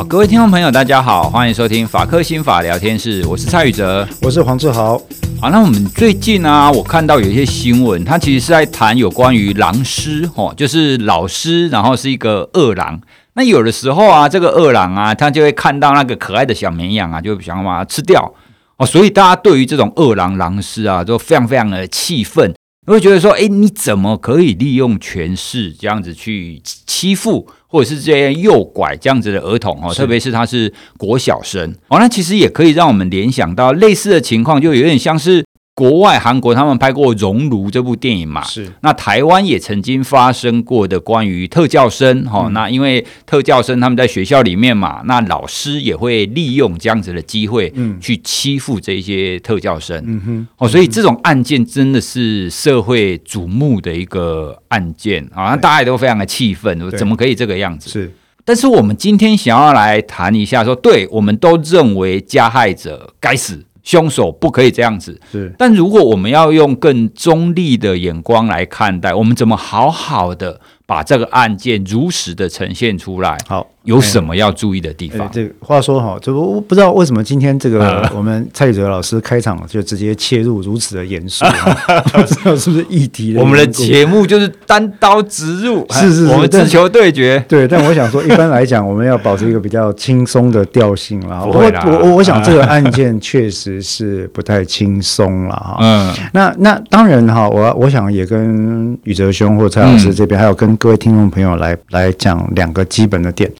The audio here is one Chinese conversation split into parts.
好，各位听众朋友，大家好，欢迎收听法科心法聊天室，我是蔡宇哲，我是黄志豪。好，那我们最近呢、啊，我看到有一些新闻，它其实是在谈有关于狼师，哦，就是老师，然后是一个恶狼。那有的时候啊，这个恶狼啊，他就会看到那个可爱的小绵羊啊，就想要把它吃掉哦。所以大家对于这种恶狼狼师啊，都非常非常的气愤。会觉得说，哎，你怎么可以利用权势这样子去欺负，或者是这些诱拐这样子的儿童哦？特别是他是国小生哦，那其实也可以让我们联想到类似的情况，就有点像是。国外韩国他们拍过《熔炉》这部电影嘛？是。那台湾也曾经发生过的关于特教生哈、嗯哦，那因为特教生他们在学校里面嘛，那老师也会利用这样子的机会，嗯，去欺负这些特教生，嗯哼，哦，所以这种案件真的是社会瞩目的一个案件啊，那大家也都非常的气愤，怎么可以这个样子？是。但是我们今天想要来谈一下说，说对，我们都认为加害者该死。凶手不可以这样子，是。但如果我们要用更中立的眼光来看待，我们怎么好好的把这个案件如实的呈现出来？好。有什么要注意的地方？这个话说哈，就我不知道为什么今天这个 我们蔡宇哲老师开场就直接切入如此的严肃，不知道是不是议题？我们的节目就是单刀直入，是是，我们只求对决。对，但我想说，一般来讲，我们要保持一个比较轻松的调性啦。我我我想这个案件确实是不太轻松了哈。嗯，那那当然哈，我我想也跟宇哲兄或蔡老师这边，还有跟各位听众朋友来来讲两个基本的点。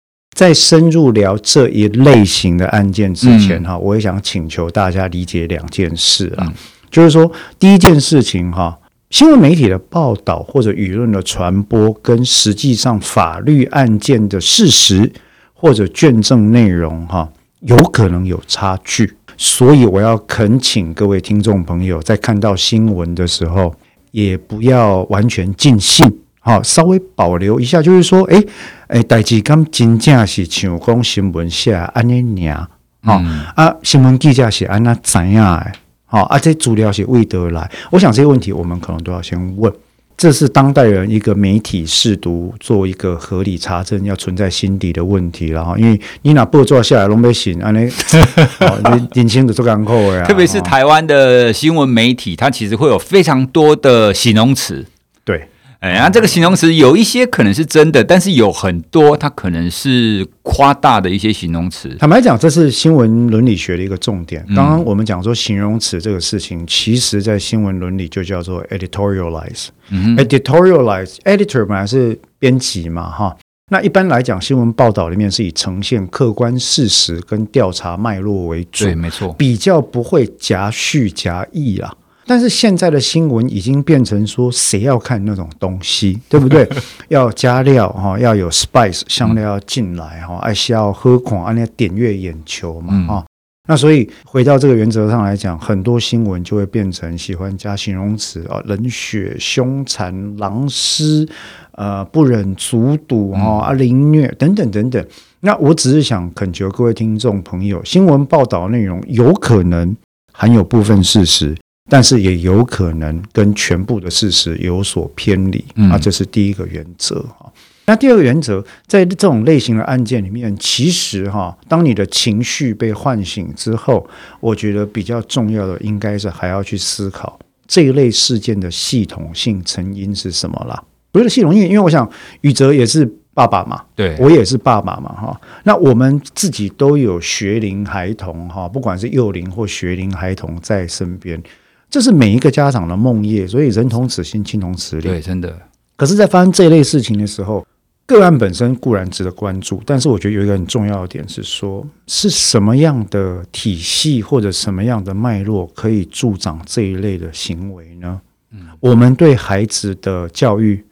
在深入聊这一类型的案件之前，哈、嗯，我也想请求大家理解两件事啊，嗯、就是说，第一件事情哈，新闻媒体的报道或者舆论的传播，跟实际上法律案件的事实或者卷证内容哈，有可能有差距，所以我要恳请各位听众朋友，在看到新闻的时候，也不要完全尽信。好，稍微保留一下，就是说，诶诶，代志刚真正是像讲新闻写安尼念，好、嗯、啊，新闻记者是安那怎样诶，好啊，这资料是为得来，我想这些问题我们可能都要先问，这是当代人一个媒体试读做一个合理查证要存在心底的问题了哈，因为你拿报做下来拢被信安尼，你年轻的做港口呀，特别是台湾的新闻媒体，它其实会有非常多的形容词，对。哎，那这个形容词有一些可能是真的，但是有很多它可能是夸大的一些形容词。坦白讲，这是新闻伦理学的一个重点。刚刚我们讲说形容词这个事情，其实在新闻伦理就叫做 editorialize。嗯哼，editorialize，editor 本来是编辑嘛，哈。那一般来讲，新闻报道里面是以呈现客观事实跟调查脉络为主，对，没错，比较不会夹叙夹议啊。但是现在的新闻已经变成说，谁要看那种东西，对不对？要加料哈，要有 spice 香料要进来哈，还是要喝狂，按那点阅眼球嘛哈。那所以回到这个原则上来讲，很多新闻就会变成喜欢加形容词啊，冷血、凶残、狼师，呃，不忍卒睹哈啊，凌虐等等等等。那我只是想恳求各位听众朋友，新闻报道内容有可能含有部分事实。但是也有可能跟全部的事实有所偏离，啊，这是第一个原则哈。那第二个原则，在这种类型的案件里面，其实哈，当你的情绪被唤醒之后，我觉得比较重要的应该是还要去思考这一类事件的系统性成因是什么啦。不是系统性，因为我想宇哲也是爸爸嘛，对，我也是爸爸嘛哈。那我们自己都有学龄孩童哈，不管是幼龄或学龄孩童在身边。这是每一个家长的梦魇，所以人同此心，亲同此理。对，真的。可是，在发生这一类事情的时候，个案本身固然值得关注，但是我觉得有一个很重要的点是说，是什么样的体系或者什么样的脉络可以助长这一类的行为呢？嗯，我们对孩子的教育，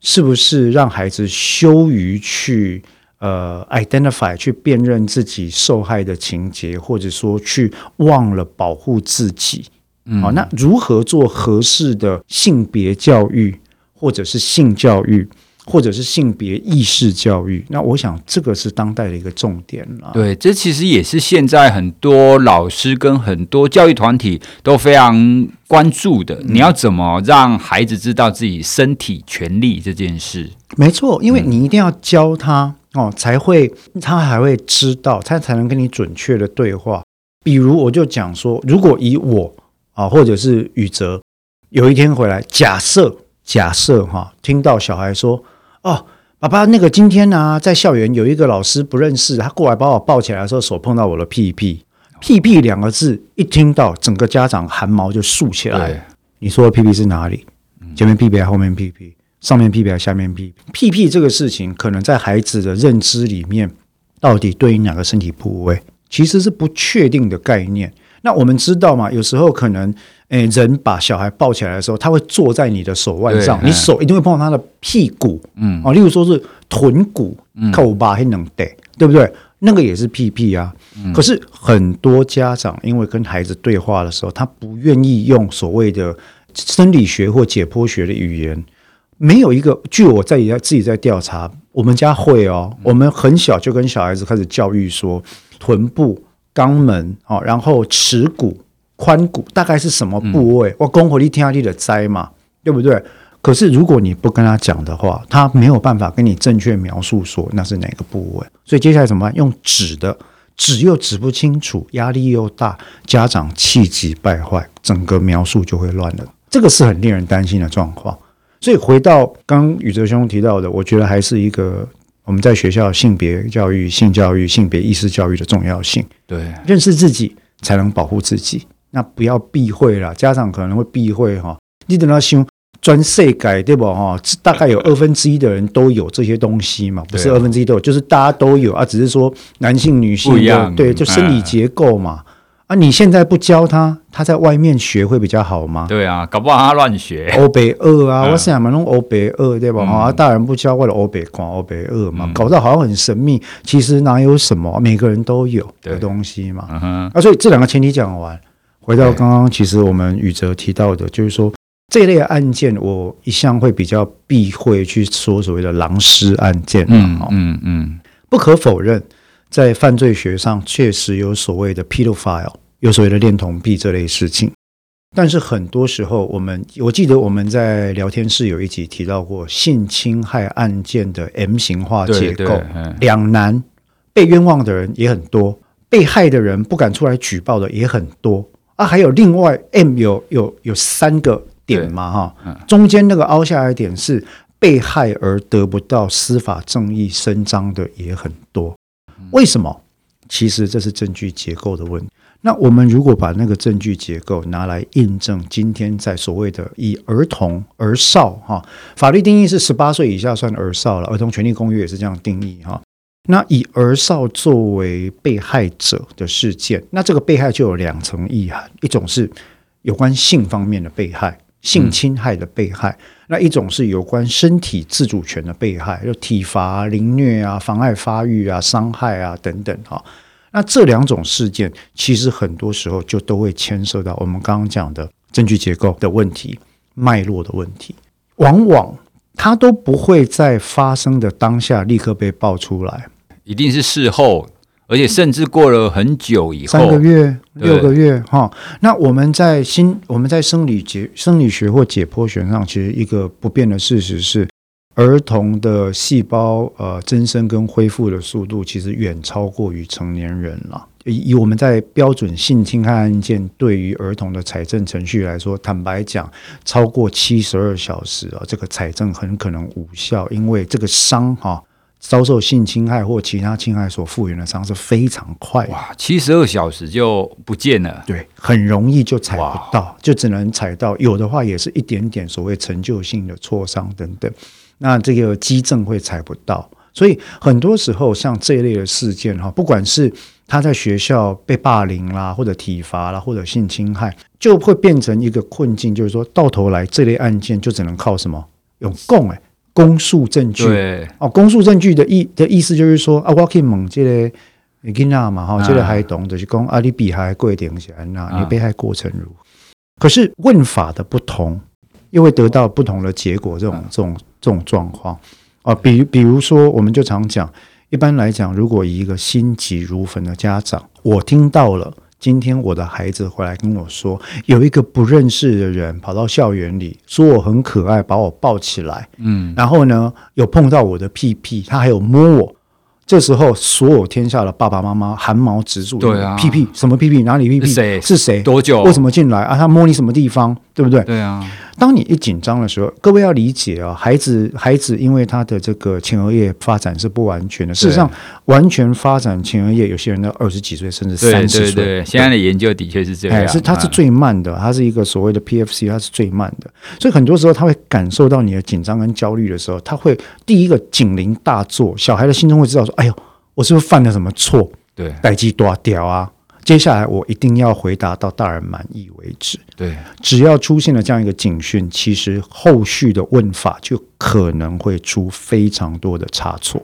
是不是让孩子羞于去呃 identify 去辨认自己受害的情节，或者说去忘了保护自己？好，那如何做合适的性别教育，或者是性教育，或者是性别意识教育？那我想这个是当代的一个重点了。对，这其实也是现在很多老师跟很多教育团体都非常关注的。你要怎么让孩子知道自己身体权利这件事？没错，因为你一定要教他。哦，才会他还会知道，他才能跟你准确的对话。比如，我就讲说，如果以我啊，或者是宇哲，有一天回来，假设假设哈，听到小孩说：“哦，爸爸，那个今天呢、啊，在校园有一个老师不认识，他过来把我抱起来的时候，手碰到我的屁屁，屁屁两个字一听到，整个家长汗毛就竖起来。你说的屁屁是哪里？前面屁屁还是后面屁屁？上面屁屁还是下面屁屁？屁屁这个事情，可能在孩子的认知里面，到底对应哪个身体部位，其实是不确定的概念。那我们知道嘛，有时候可能，诶，人把小孩抱起来的时候，他会坐在你的手腕上，你手一定会碰到他的屁股，嗯，哦，例如说是臀骨，口巴还能得，对不对？那个也是屁屁啊。可是很多家长因为跟孩子对话的时候，他不愿意用所谓的生理学或解剖学的语言，没有一个。据我在在自己在调查，我们家会哦，我们很小就跟小孩子开始教育说，臀部。肛门哦，然后耻骨、髋骨大概是什么部位？我公火力天下地的灾嘛，对不对？可是如果你不跟他讲的话，他没有办法跟你正确描述说那是哪个部位。所以接下来怎么办？用指的，指又指不清楚，压力又大，家长气急败坏，整个描述就会乱了。这个是很令人担心的状况。所以回到刚宇哲兄提到的，我觉得还是一个。我们在学校性别教育、性教育、性别意识教育的重要性，对，认识自己才能保护自己。那不要避讳了，家长可能会避讳哈。你等到想专设改对不哈？大概有二分之一的人都有这些东西嘛，不是二分之一都有，就是大家都有啊，只是说男性、女性不一样，对，就生理结构嘛。啊！你现在不教他，他在外面学会比较好吗？对啊，搞不好他乱学。欧北二啊，嗯、我想嘛，弄欧北二对吧？啊、嗯，大人不教，为了欧北狂欧北二嘛，嗯、搞得好像很神秘。其实哪有什么，每个人都有的东西嘛。嗯、啊，所以这两个前提讲完，回到刚刚，其实我们宇哲提到的，就是说这一类案件，我一向会比较避讳去说所谓的狼师案件。嗯嗯嗯，不可否认。在犯罪学上，确实有所谓的 pedophile，有所谓的恋童癖这类事情。但是很多时候，我们我记得我们在聊天室有一集提到过性侵害案件的 M 型化结构，两难，被冤枉的人也很多，被害的人不敢出来举报的也很多啊。还有另外 M 有有有三个点嘛哈，中间那个凹下来点是被害而得不到司法正义伸张的也很多。为什么？其实这是证据结构的问题。那我们如果把那个证据结构拿来印证，今天在所谓的以儿童、儿少哈，法律定义是十八岁以下算儿少了，儿童权利公约也是这样定义哈。那以儿少作为被害者的事件，那这个被害就有两层意涵：一种是有关性方面的被害。性侵害的被害，那一种是有关身体自主权的被害，就体罚、凌虐啊、妨碍发育啊、伤害啊等等哈。那这两种事件，其实很多时候就都会牵涉到我们刚刚讲的证据结构的问题、脉络的问题，往往它都不会在发生的当下立刻被爆出来，一定是事后。而且甚至过了很久以后，三个月、六个月，哈对。那我们在心，我们在生理解、生理学或解剖学上，其实一个不变的事实是，儿童的细胞呃增生跟恢复的速度，其实远超过于成年人了。以我们在标准性侵害案件对于儿童的采证程序来说，坦白讲，超过七十二小时啊，这个采证很可能无效，因为这个伤哈。遭受性侵害或其他侵害所复原的伤是非常快，哇，七十二小时就不见了，对，很容易就踩不到，就只能踩到，有的话也是一点点所谓陈旧性的挫伤等等，那这个肌症会踩不到，所以很多时候像这一类的事件哈，不管是他在学校被霸凌啦，或者体罚啦，或者性侵害，就会变成一个困境，就是说到头来这类案件就只能靠什么？用供哎。公诉证据对哦，公诉证据的意的意思就是说啊，我可以问这个囡仔嘛哈，这个孩童就是讲啊，你比还贵点钱那，你被害过程如何？可是问法的不同，又会得到不同的结果。这种这种这种状况啊，比比如说，我们就常讲，一般来讲，如果一个心急如焚的家长，我听到了。今天我的孩子回来跟我说，有一个不认识的人跑到校园里，说我很可爱，把我抱起来，嗯，然后呢，有碰到我的屁屁，他还有摸我，这时候，所有天下的爸爸妈妈寒毛直竖。对啊，屁屁什么屁屁？哪里屁屁？是谁？是谁？多久？为什么进来啊？他摸你什么地方？对不对？对啊。当你一紧张的时候，各位要理解啊，孩子，孩子因为他的这个前额叶发展是不完全的。事实上，完全发展前额叶，有些人到二十几岁甚至三十岁。对对对，现在的研究的确是这样。哎，是它是最慢的，它是一个所谓的 PFC，它是最慢的。所以很多时候他会感受到你的紧张跟焦虑的时候，他会第一个警铃大作，小孩的心中会知道说：“哎呦。”我是不是犯了什么错？对，代志大条啊！接下来我一定要回答到大人满意为止。对，只要出现了这样一个警讯，其实后续的问法就可能会出非常多的差错。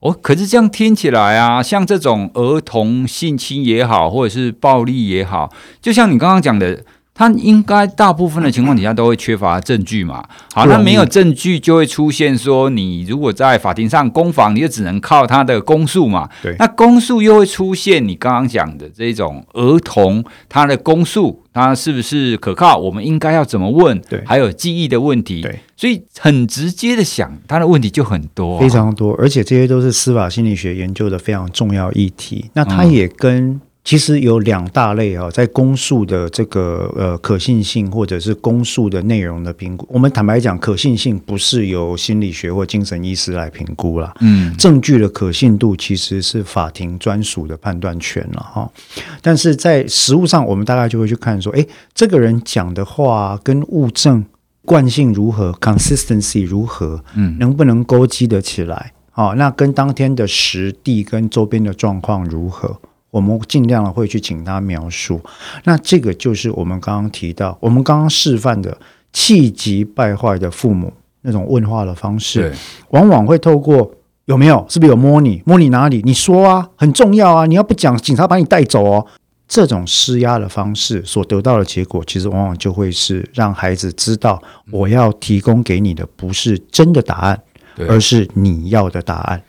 哦，可是这样听起来啊，像这种儿童性侵也好，或者是暴力也好，就像你刚刚讲的。他应该大部分的情况底下都会缺乏证据嘛？好，那没有证据就会出现说，你如果在法庭上攻防，你就只能靠他的公诉嘛。对，那公诉又会出现你刚刚讲的这种儿童他的公诉，他是不是可靠？我们应该要怎么问？对，还有记忆的问题。对，所以很直接的想，他的问题就很多，非常多，而且这些都是司法心理学研究的非常重要议题。那他也跟、嗯。其实有两大类啊，在公诉的这个呃可信性或者是公诉的内容的评估，我们坦白讲，可信性不是由心理学或精神医师来评估了。嗯，证据的可信度其实是法庭专属的判断权了哈。但是在实务上，我们大概就会去看说，哎，这个人讲的话跟物证惯性如何，consistency 如何，嗯，能不能勾稽得起来？哦，那跟当天的实地跟周边的状况如何？我们尽量的会去请他描述，那这个就是我们刚刚提到，我们刚刚示范的气急败坏的父母那种问话的方式，往往会透过有没有，是不是有摸你，摸你哪里？你说啊，很重要啊，你要不讲，警察把你带走哦。这种施压的方式所得到的结果，其实往往就会是让孩子知道，我要提供给你的不是真的答案，而是你要的答案。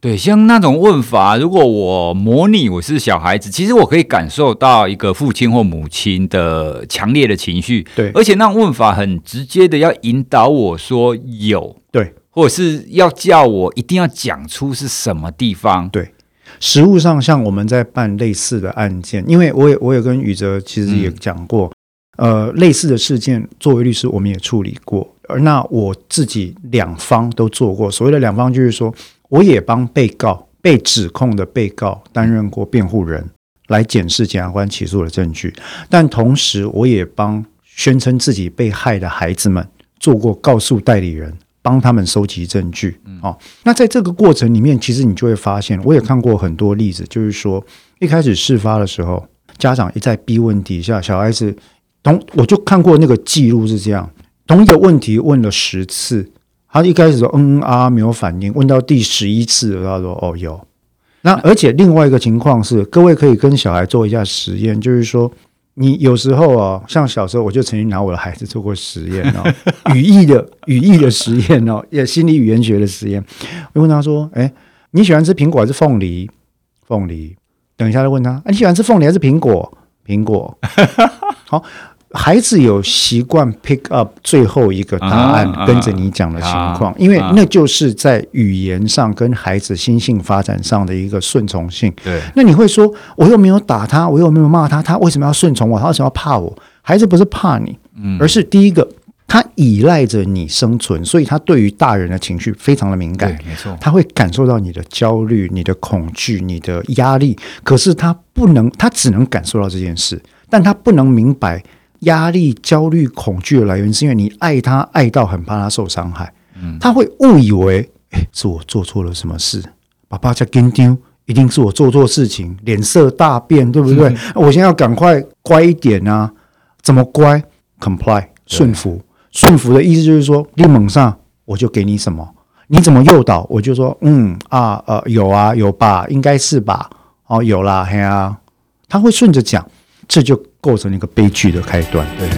对，像那种问法，如果我模拟我是小孩子，其实我可以感受到一个父亲或母亲的强烈的情绪。对，而且那种问法很直接的要引导我说有，对，或者是要叫我一定要讲出是什么地方。对，实物上像我们在办类似的案件，因为我也我也跟宇哲其实也讲过，嗯、呃，类似的事件，作为律师我们也处理过，而那我自己两方都做过。所谓的两方就是说。我也帮被告、被指控的被告担任过辩护人，来检视检察官起诉的证据。但同时，我也帮宣称自己被害的孩子们做过告诉代理人，帮他们收集证据。哦，那在这个过程里面，其实你就会发现，我也看过很多例子，就是说一开始事发的时候，家长一再逼问底下，小孩子同我就看过那个记录是这样，同一个问题问了十次。他一开始说嗯嗯啊没有反应，问到第十一次，他说哦有。那而且另外一个情况是，各位可以跟小孩做一下实验，就是说你有时候啊，像小时候我就曾经拿我的孩子做过实验哦，语义的语义的实验哦，也心理语言学的实验。我问他说：“哎，你喜欢吃苹果还是凤梨？凤梨。”等一下再问他：“你喜欢吃凤梨还是苹果？苹果。”好。孩子有习惯 pick up 最后一个答案，跟着你讲的情况，因为那就是在语言上跟孩子心性发展上的一个顺从性。对，那你会说，我又没有打他，我又没有骂他，他为什么要顺从我？他为什么要怕我？孩子不是怕你，而是第一个，他依赖着你生存，所以他对于大人的情绪非常的敏感。没错，他会感受到你的焦虑、你的恐惧、你的压力，可是他不能，他只能感受到这件事，但他不能明白。压力、焦虑、恐惧的来源，是因为你爱他，爱到很怕他受伤害。嗯，他会误以为，哎，是我做错了什么事？爸爸在跟丢，一定是我做错事情，脸色大变，对不对？嗯、我现在要赶快乖一点啊！怎么乖？Comply，顺服。顺服的意思就是说，你猛上，我就给你什么；你怎么诱导，我就说，嗯啊，呃，有啊，有吧，应该是吧？哦，有啦，嘿啊，他会顺着讲。这就构成一个悲剧的开端。对。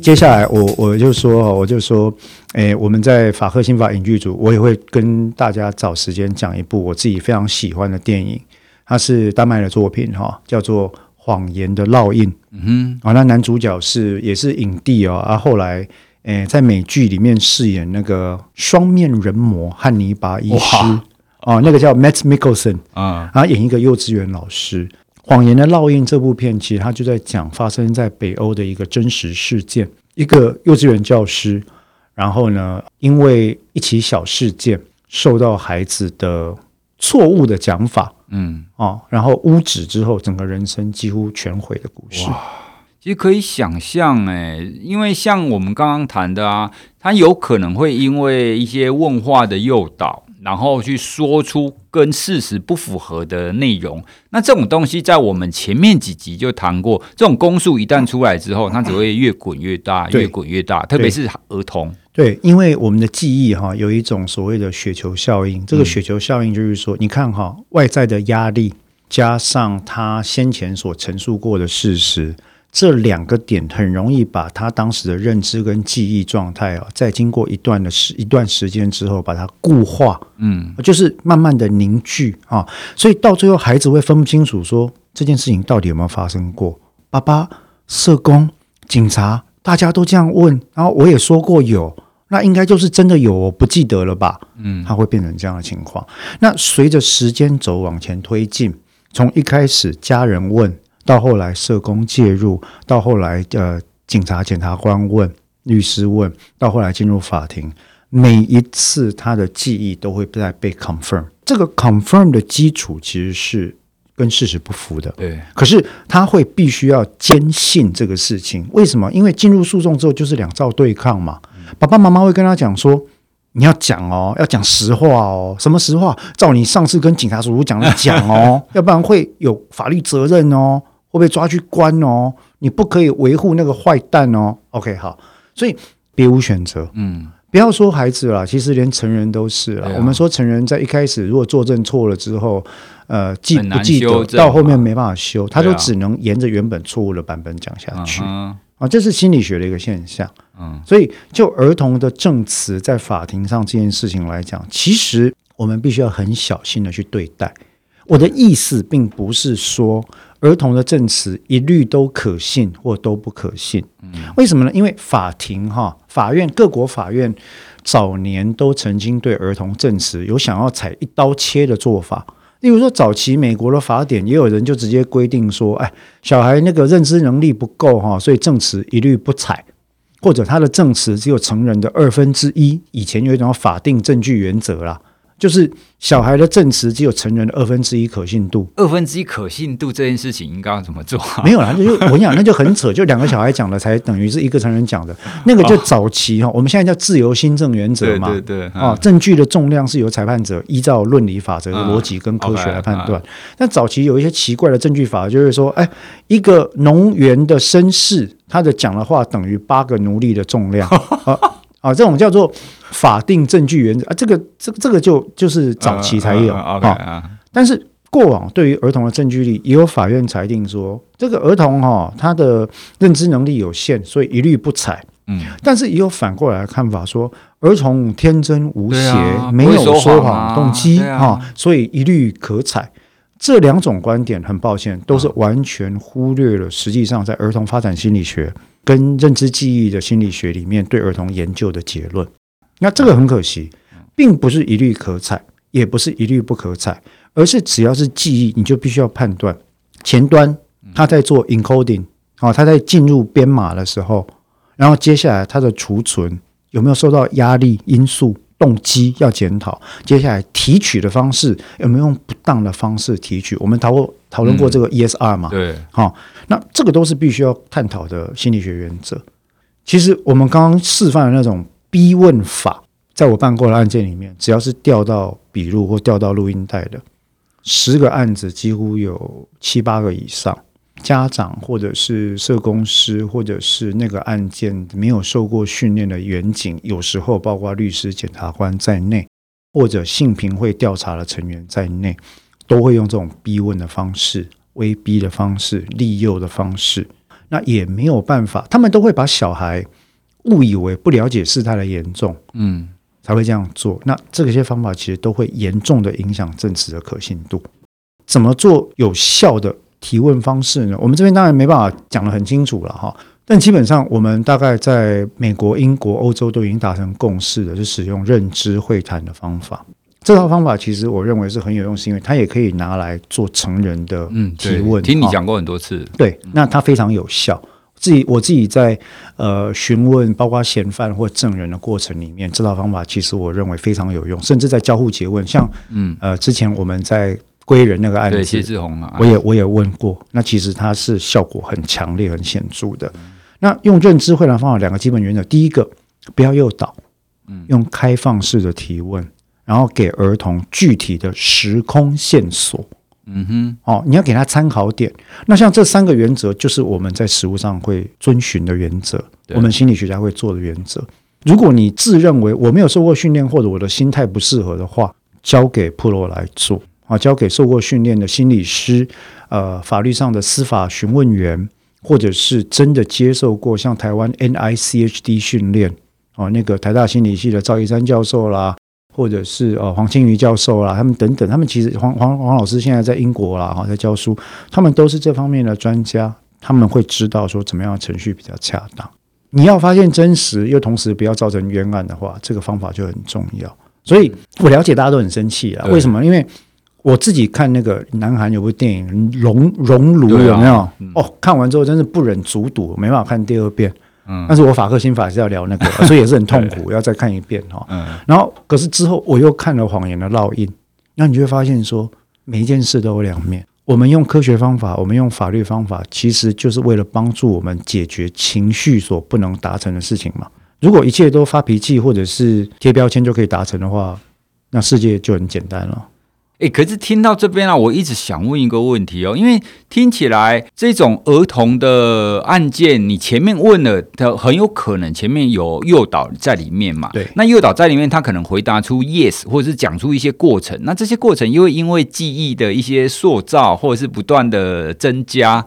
接下来我我就说，我就说，诶，我们在法赫新法影剧组，我也会跟大家找时间讲一部我自己非常喜欢的电影，它是丹麦的作品，哈，叫做《谎言的烙印》嗯哼，啊，那男主角是也是影帝哦，啊，后来诶、欸、在美剧里面饰演那个双面人魔汉尼拔医师，哦，那个叫 Matt Mickelson 啊，然后演一个幼稚园老师。《谎言的烙印》这部片其实他就在讲发生在北欧的一个真实事件，一个幼稚园教师，然后呢，因为一起小事件受到孩子的错误的讲法，嗯，哦，然后污指之后，整个人生几乎全毁的故事。哇，其实可以想象，哎，因为像我们刚刚谈的啊，他有可能会因为一些问话的诱导。然后去说出跟事实不符合的内容，那这种东西在我们前面几集就谈过。这种公诉一旦出来之后，它只会越滚越大，越滚越大。特别是儿童，对，因为我们的记忆哈有一种所谓的雪球效应。这个雪球效应就是说，你看哈，外在的压力加上他先前所陈述过的事实。这两个点很容易把他当时的认知跟记忆状态啊，在经过一段的时一段时间之后，把它固化，嗯，就是慢慢的凝聚啊，所以到最后孩子会分不清楚说这件事情到底有没有发生过。爸爸、社工、警察，大家都这样问，然后我也说过有，那应该就是真的有，我不记得了吧？嗯，他会变成这样的情况。那随着时间轴往前推进，从一开始家人问。到后来，社工介入；到后来，呃，警察、检察官问，律师问；到后来进入法庭，每一次他的记忆都会在被 confirm。这个 confirm 的基础其实是跟事实不符的。对，可是他会必须要坚信这个事情。为什么？因为进入诉讼之后就是两造对抗嘛。爸爸妈妈会跟他讲说：“你要讲哦，要讲实话哦。什么实话？照你上次跟警察叔叔讲的讲哦，要不然会有法律责任哦。”会被抓去关哦！你不可以维护那个坏蛋哦。OK，好，所以别无选择。嗯，不要说孩子了，其实连成人都是了。啊、我们说成人在一开始如果作证错了之后，呃，记不记得到后面没办法修，他就只能沿着原本错误的版本讲下去啊，啊。这是心理学的一个现象。嗯，所以就儿童的证词在法庭上这件事情来讲，其实我们必须要很小心的去对待。我的意思并不是说。儿童的证词一律都可信或都不可信，为什么呢？因为法庭哈，法院各国法院早年都曾经对儿童证词有想要采一刀切的做法。例如说，早期美国的法典也有人就直接规定说，哎，小孩那个认知能力不够哈，所以证词一律不采，或者他的证词只有成人的二分之一。以前有一种法定证据原则啦。就是小孩的证词只有成人的二分之一可信度，二分之一可信度这件事情应该要怎么做？没有啦，就我跟你讲，那就很扯，就两个小孩讲的才等于是一个成人讲的，那个就早期哈，我们现在叫自由新政原则嘛，对对对，啊，证据的重量是由裁判者依照论理法则的逻辑跟科学来判断。但早期有一些奇怪的证据法，就是说，哎，一个农园的绅士，他的讲的话等于八个奴隶的重量啊。啊，这种叫做法定证据原则啊，这个这个这个就就是早期才有啊。但是过往对于儿童的证据力，也有法院裁定说，这个儿童哈，他的认知能力有限，所以一律不采。嗯，但是也有反过来的看法说，儿童天真无邪，没有说谎动机哈，所以一律可采。这两种观点，很抱歉，都是完全忽略了实际上在儿童发展心理学。跟认知记忆的心理学里面对儿童研究的结论，那这个很可惜，并不是一律可采，也不是一律不可采，而是只要是记忆，你就必须要判断前端他在做 encoding 啊，他在进入编码的时候，然后接下来他的储存有没有受到压力因素。动机要检讨，接下来提取的方式有没有用不当的方式提取？我们讨过讨论过这个 ESR 嘛？对，好，那这个都是必须要探讨的心理学原则。其实我们刚刚示范的那种逼问法，在我办过的案件里面，只要是调到笔录或调到录音带的，十个案子几乎有七八个以上。家长或者是社工师，或者是那个案件没有受过训练的员警，有时候包括律师、检察官在内，或者性平会调查的成员在内，都会用这种逼问的方式、威逼的方式、利诱的方式。那也没有办法，他们都会把小孩误以为不了解事态的严重，嗯，才会这样做。那这些方法其实都会严重的影响证词的可信度。怎么做有效的？提问方式呢？我们这边当然没办法讲得很清楚了哈，但基本上我们大概在美国、英国、欧洲都已经达成共识的，是使用认知会谈的方法。这套方法其实我认为是很有用，是因为它也可以拿来做成人的提问。嗯、听你讲过很多次，对，那它非常有效。自己我自己在呃询问，包括嫌犯或证人的过程里面，这套方法其实我认为非常有用，甚至在交互诘问，像嗯呃之前我们在归人那个案子，谢志宏啊，我也我也问过，那其实它是效果很强烈、很显著的。那用认知会谈方法，两个基本原则，第一个不要诱导，嗯，用开放式的提问。然后给儿童具体的时空线索，嗯哼，哦，你要给他参考点。那像这三个原则，就是我们在实务上会遵循的原则，我们心理学家会做的原则。如果你自认为我没有受过训练，或者我的心态不适合的话，交给 Pro 来做啊，交给受过训练的心理师，呃，法律上的司法询问员，或者是真的接受过像台湾 NICHD 训练哦，那个台大心理系的赵一山教授啦。或者是呃黄清瑜教授啦，他们等等，他们其实黄黄黄老师现在在英国啦，哈，在教书，他们都是这方面的专家，他们会知道说怎么样的程序比较恰当。你要发现真实，又同时不要造成冤案的话，这个方法就很重要。所以我了解大家都很生气啊，为什么？因为我自己看那个南韩有部电影《熔熔炉》，有没有？哦，看完之后真是不忍卒睹，没办法看第二遍。嗯，但是我法克心法是要聊那个，所以也是很痛苦，要再看一遍哈。嗯，然后可是之后我又看了《谎言的烙印》，那你就会发现说，每一件事都有两面。我们用科学方法，我们用法律方法，其实就是为了帮助我们解决情绪所不能达成的事情嘛。如果一切都发脾气或者是贴标签就可以达成的话，那世界就很简单了。诶，可是听到这边啊，我一直想问一个问题哦，因为听起来这种儿童的案件，你前面问了，他很有可能前面有诱导在里面嘛？对，那诱导在里面，他可能回答出 yes，或者是讲出一些过程，那这些过程又会因为记忆的一些塑造，或者是不断的增加，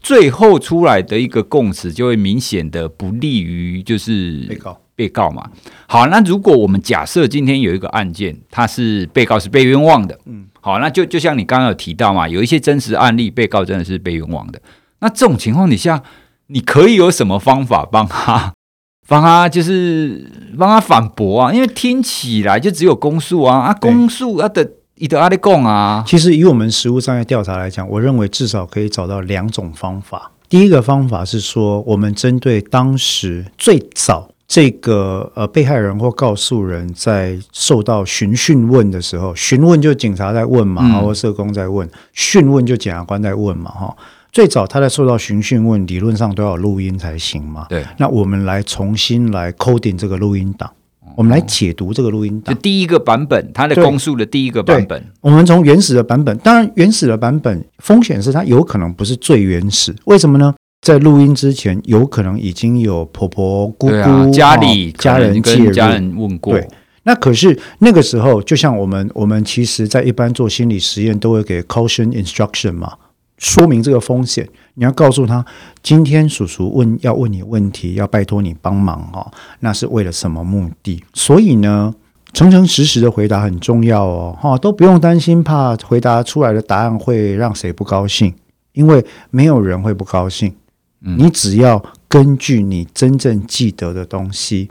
最后出来的一个共识就会明显的不利于就是被告。被告嘛，好，那如果我们假设今天有一个案件，他是被告是被冤枉的，嗯，好，那就就像你刚刚有提到嘛，有一些真实案例，被告真的是被冤枉的。那这种情况底下，你可以有什么方法帮他，帮他就是帮他反驳啊？因为听起来就只有公诉啊，啊，公诉啊的伊德阿里贡啊。其实以我们实务商业调查来讲，我认为至少可以找到两种方法。第一个方法是说，我们针对当时最早。这个呃，被害人或告诉人在受到询讯问的时候，询问就警察在问嘛，嗯、或社工在问；讯问就检察官在问嘛，哈。最早他在受到询讯问，理论上都要有录音才行嘛。对。那我们来重新来 coding 这个录音档，我们来解读这个录音档。就第一个版本，他的公诉的第一个版本。我们从原始的版本，当然原始的版本风险是它有可能不是最原始，为什么呢？在录音之前，有可能已经有婆婆、姑姑、啊、家里家人介入，家人问过。对，那可是那个时候，就像我们我们其实在一般做心理实验，都会给 caution instruction 嘛，说明这个风险。你要告诉他，今天叔叔问要问你问题，要拜托你帮忙哦，那是为了什么目的？所以呢，诚诚实实的回答很重要哦，哈，都不用担心，怕回答出来的答案会让谁不高兴，因为没有人会不高兴。你只要根据你真正记得的东西，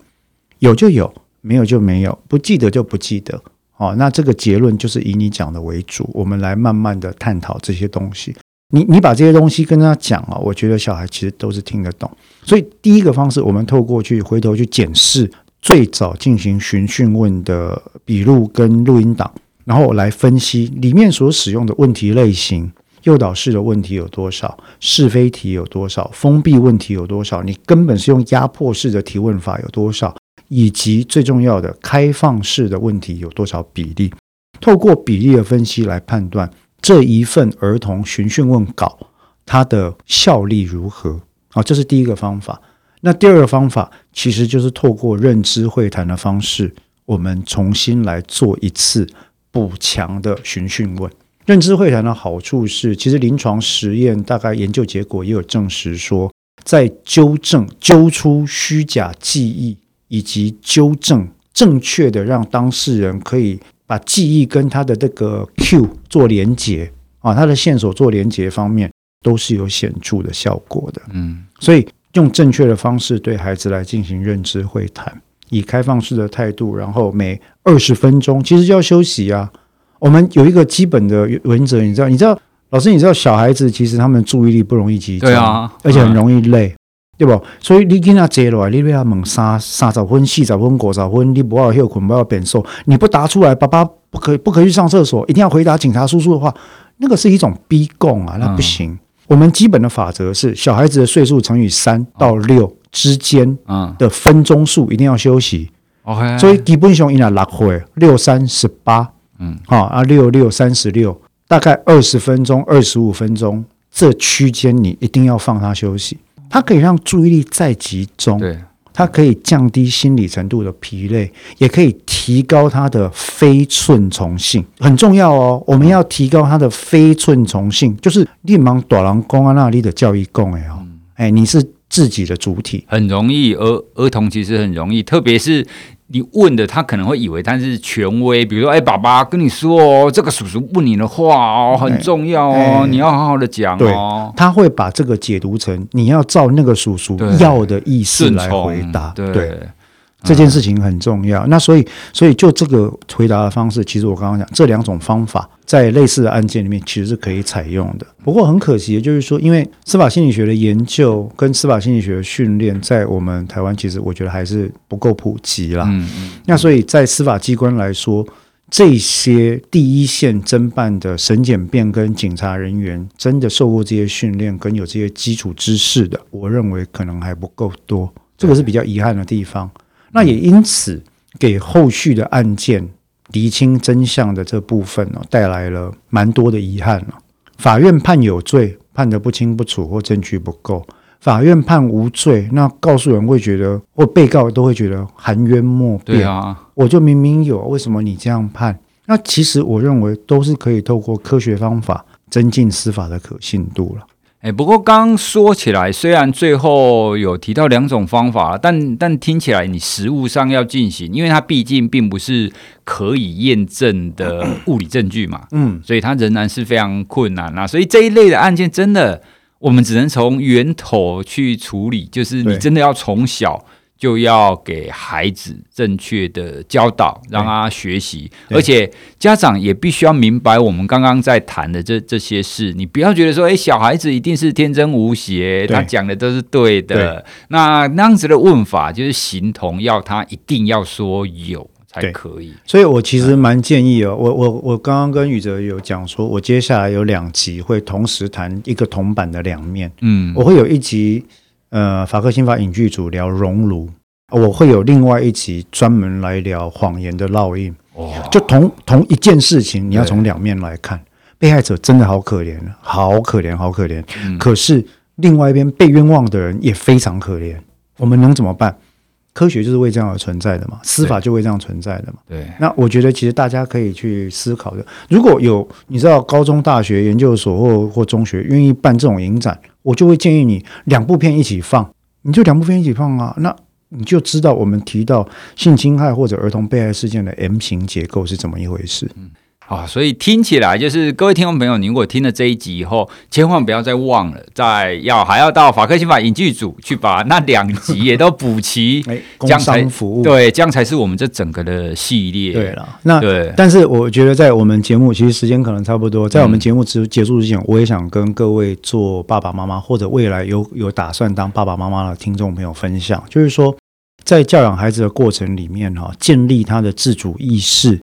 有就有，没有就没有，不记得就不记得。哦，那这个结论就是以你讲的为主，我们来慢慢的探讨这些东西。你你把这些东西跟他讲啊，我觉得小孩其实都是听得懂。所以第一个方式，我们透过去回头去检视最早进行询讯问的笔录跟录音档，然后来分析里面所使用的问题类型。诱导式的问题有多少？是非题有多少？封闭问题有多少？你根本是用压迫式的提问法有多少？以及最重要的开放式的问题有多少比例？透过比例的分析来判断这一份儿童询讯问稿它的效力如何？好，这是第一个方法。那第二个方法其实就是透过认知会谈的方式，我们重新来做一次补强的询讯问。认知会谈的好处是，其实临床实验大概研究结果也有证实说，在纠正、揪出虚假记忆以及纠正正确的让当事人可以把记忆跟他的这个 Q 做连结啊，他的线索做连结方面，都是有显著的效果的。嗯，所以用正确的方式对孩子来进行认知会谈，以开放式的态度，然后每二十分钟其实就要休息啊。我们有一个基本的原则，你知道？你知道，老师，你知道小孩子其实他们注意力不容易集中，对啊，而且很容易累，嗯、对不？所以你跟他接来，你不要猛三三十分、四十分、五十分，你不要休困，不要变瘦，你不答出来，爸爸不可以，不可以去上厕所，一定要回答警察叔叔的话，那个是一种逼供啊，那不行。嗯、我们基本的法则是，小孩子的岁数乘以三到六之间，嗯，的分钟数一定要休息。OK，所以基本上应该六岁，六三十八。嗯，好啊，六六三十六，大概二十分钟、二十五分钟这区间，你一定要放他休息。它可以让注意力再集中，对，它可以降低心理程度的疲累，也可以提高他的非顺从性，很重要哦。我们要提高他的非顺从性，就是立芒短郎公安那里的教育共哎哦，哎，你是自己的主体，很容易，儿儿童其实很容易，特别是。你问的他可能会以为他是权威，比如说，哎，爸爸跟你说哦，这个叔叔问你的话哦，很重要哦，你要好好的讲哦。他会把这个解读成你要照那个叔叔要的意思来回答，对。这件事情很重要，那所以，所以就这个回答的方式，其实我刚刚讲这两种方法，在类似的案件里面，其实是可以采用的。不过很可惜的就是说，因为司法心理学的研究跟司法心理学的训练，在我们台湾，其实我觉得还是不够普及啦。嗯嗯。那所以在司法机关来说，这些第一线侦办的审检辩跟警察人员，真的受过这些训练跟有这些基础知识的，我认为可能还不够多，这个是比较遗憾的地方。那也因此给后续的案件厘清真相的这部分呢，带来了蛮多的遗憾了。法院判有罪，判得不清不楚或证据不够；法院判无罪，那告诉人会觉得，或被告都会觉得含冤莫辩。对啊，我就明明有，为什么你这样判？那其实我认为都是可以透过科学方法增进司法的可信度了。哎，不过刚说起来，虽然最后有提到两种方法，但但听起来你实物上要进行，因为它毕竟并不是可以验证的 物理证据嘛，嗯，所以它仍然是非常困难啊。所以这一类的案件，真的我们只能从源头去处理，就是你真的要从小。就要给孩子正确的教导，让他学习，而且家长也必须要明白我们刚刚在谈的这这些事。你不要觉得说，诶，小孩子一定是天真无邪，他讲的都是对的。那那样子的问法，就是形同要他一定要说有才可以。所以我其实蛮建议哦，我我我刚刚跟宇哲有讲说，我接下来有两集会同时谈一个铜板的两面。嗯，我会有一集。呃，法科心法影剧组聊熔炉，我会有另外一集专门来聊谎言的烙印。哦，就同同一件事情，你要从两面来看。被害者真的好可怜，好可怜，好可怜。嗯，可是另外一边被冤枉的人也非常可怜。我们能怎么办？科学就是为这样而存在的嘛，司法就为这样存在的嘛。对，那我觉得其实大家可以去思考的。如果有你知道高中、大学、研究所或或中学愿意办这种影展。我就会建议你两部片一起放，你就两部片一起放啊，那你就知道我们提到性侵害或者儿童被害事件的 M 型结构是怎么一回事。嗯啊、哦，所以听起来就是各位听众朋友，你如果听了这一集以后，千万不要再忘了，再要还要到法科心法影剧组去把那两集也都补齐，哎，工商服务，对，这样才是我们这整个的系列。对了，那对，但是我觉得在我们节目其实时间可能差不多，在我们节目之结束之前，我也想跟各位做爸爸妈妈或者未来有有打算当爸爸妈妈的听众朋友分享，就是说在教养孩子的过程里面哈，建立他的自主意识。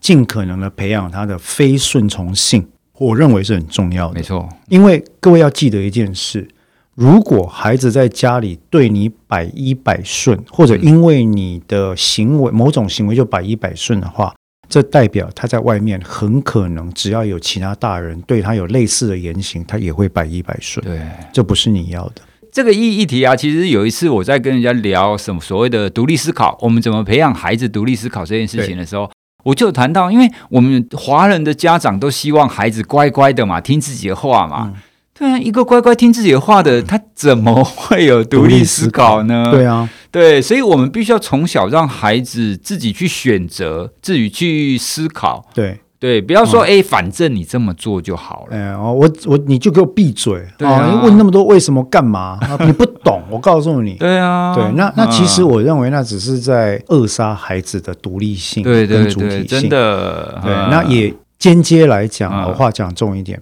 尽可能的培养他的非顺从性，我认为是很重要的。没错，因为各位要记得一件事：如果孩子在家里对你百依百顺，或者因为你的行为某种行为就百依百顺的话，这代表他在外面很可能只要有其他大人对他有类似的言行，他也会百依百顺。对，这不是你要的。这个议议题啊，其实有一次我在跟人家聊什么所谓的独立思考，我们怎么培养孩子独立思考这件事情的时候。我就谈到，因为我们华人的家长都希望孩子乖乖的嘛，听自己的话嘛。嗯、对啊，一个乖乖听自己的话的，他怎么会有独立思考呢？对啊，对，所以我们必须要从小让孩子自己去选择，自己去思考。对，对，不要说哎、嗯，反正你这么做就好了。哎，哦，我我你就给我闭嘴对啊！你问那么多为什么干嘛？你不懂，我告诉你。对啊，对，那那其实我认为那只是在扼杀孩子的独立性跟主体性。对对对，真的。对，那也间接来讲，我话讲重一点，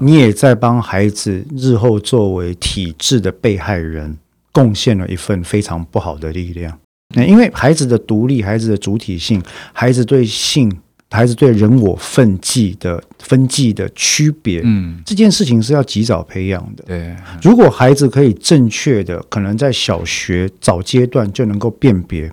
你也在帮孩子日后作为体制的被害人贡献了一份非常不好的力量。那因为孩子的独立，孩子的主体性，孩子对性。孩子对人我分际的分际的区别，嗯，这件事情是要及早培养的。对，如果孩子可以正确的，可能在小学早阶段就能够辨别，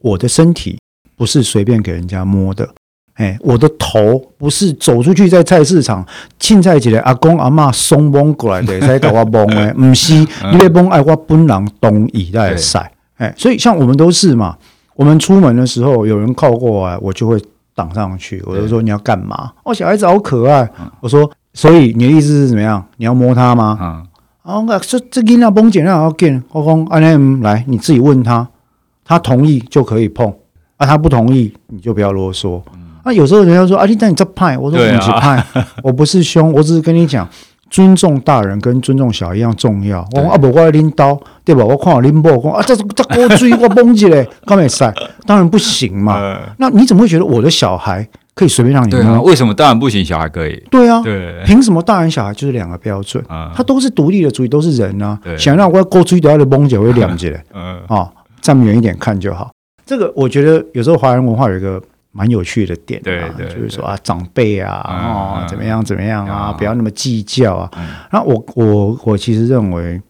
我的身体不是随便给人家摸的，哎，我的头不是走出去在菜市场，青菜起来阿公阿嬷松摸过来的，才搞我摸的，不是，因为摸爱我本人同意来晒，哎，所以像我们都是嘛，我们出门的时候有人靠过来，我就会。挡上去，我就说你要干嘛？哦，小孩子好可爱。嗯、我说，所以你的意思是怎么样？你要摸他吗？嗯，哦，那这这给那绷紧了要紧。我讲阿 M 来，你自己问他，他同意就可以碰，啊，他不同意你就不要啰嗦。嗯、啊，有时候人家说啊，你但你这派，我说我不是派，啊、我不是凶，我只是跟你讲。尊重大人跟尊重小孩一样重要。我说啊不，我要拎刀，对吧？我看我拎包，我啊，这这给我追我崩起来，干没赛？当然不行嘛。呃、那你怎么会觉得我的小孩可以随便让你摸？为什么大人不行，小孩可以？对啊，对，凭什么大人小孩就是两个标准？他、呃、都是独立的主义，都是人啊。对想让我勾追都要的崩起来，我两起来。嗯啊，站远一点看就好。这个我觉得有时候华人文化有一个。蛮有趣的点，对对，就是说啊，长辈啊，哦，怎么样怎么样啊，不要那么计较啊。那我我我其实认为，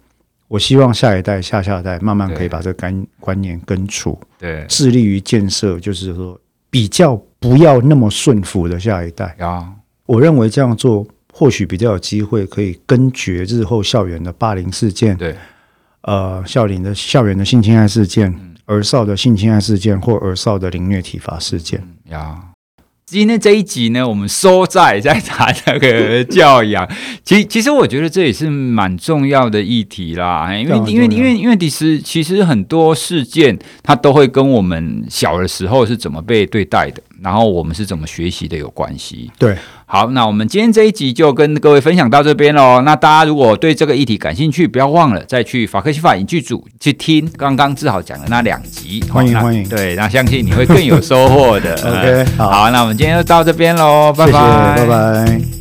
我希望下一代、下下代慢慢可以把这个观观念根除，对，致力于建设，就是说比较不要那么顺服的下一代。啊。我认为这样做或许比较有机会可以根绝日后校园的霸凌事件，对，呃，校园的校园的性侵害事件。儿少的性侵害事件或儿少的凌虐体罚事件呀。今天这一集呢，我们收在在谈那个教养。其实，其实我觉得这也是蛮重要的议题啦。因为，因为，因为，因为其实，其实很多事件它都会跟我们小的时候是怎么被对待的。然后我们是怎么学习的有关系。对，好，那我们今天这一集就跟各位分享到这边喽。那大家如果对这个议题感兴趣，不要忘了再去法克西法影剧组去听刚刚志豪讲的那两集。欢迎欢迎，对，那相信你会更有收获的。OK，好，好，那我们今天就到这边喽，拜拜，拜拜。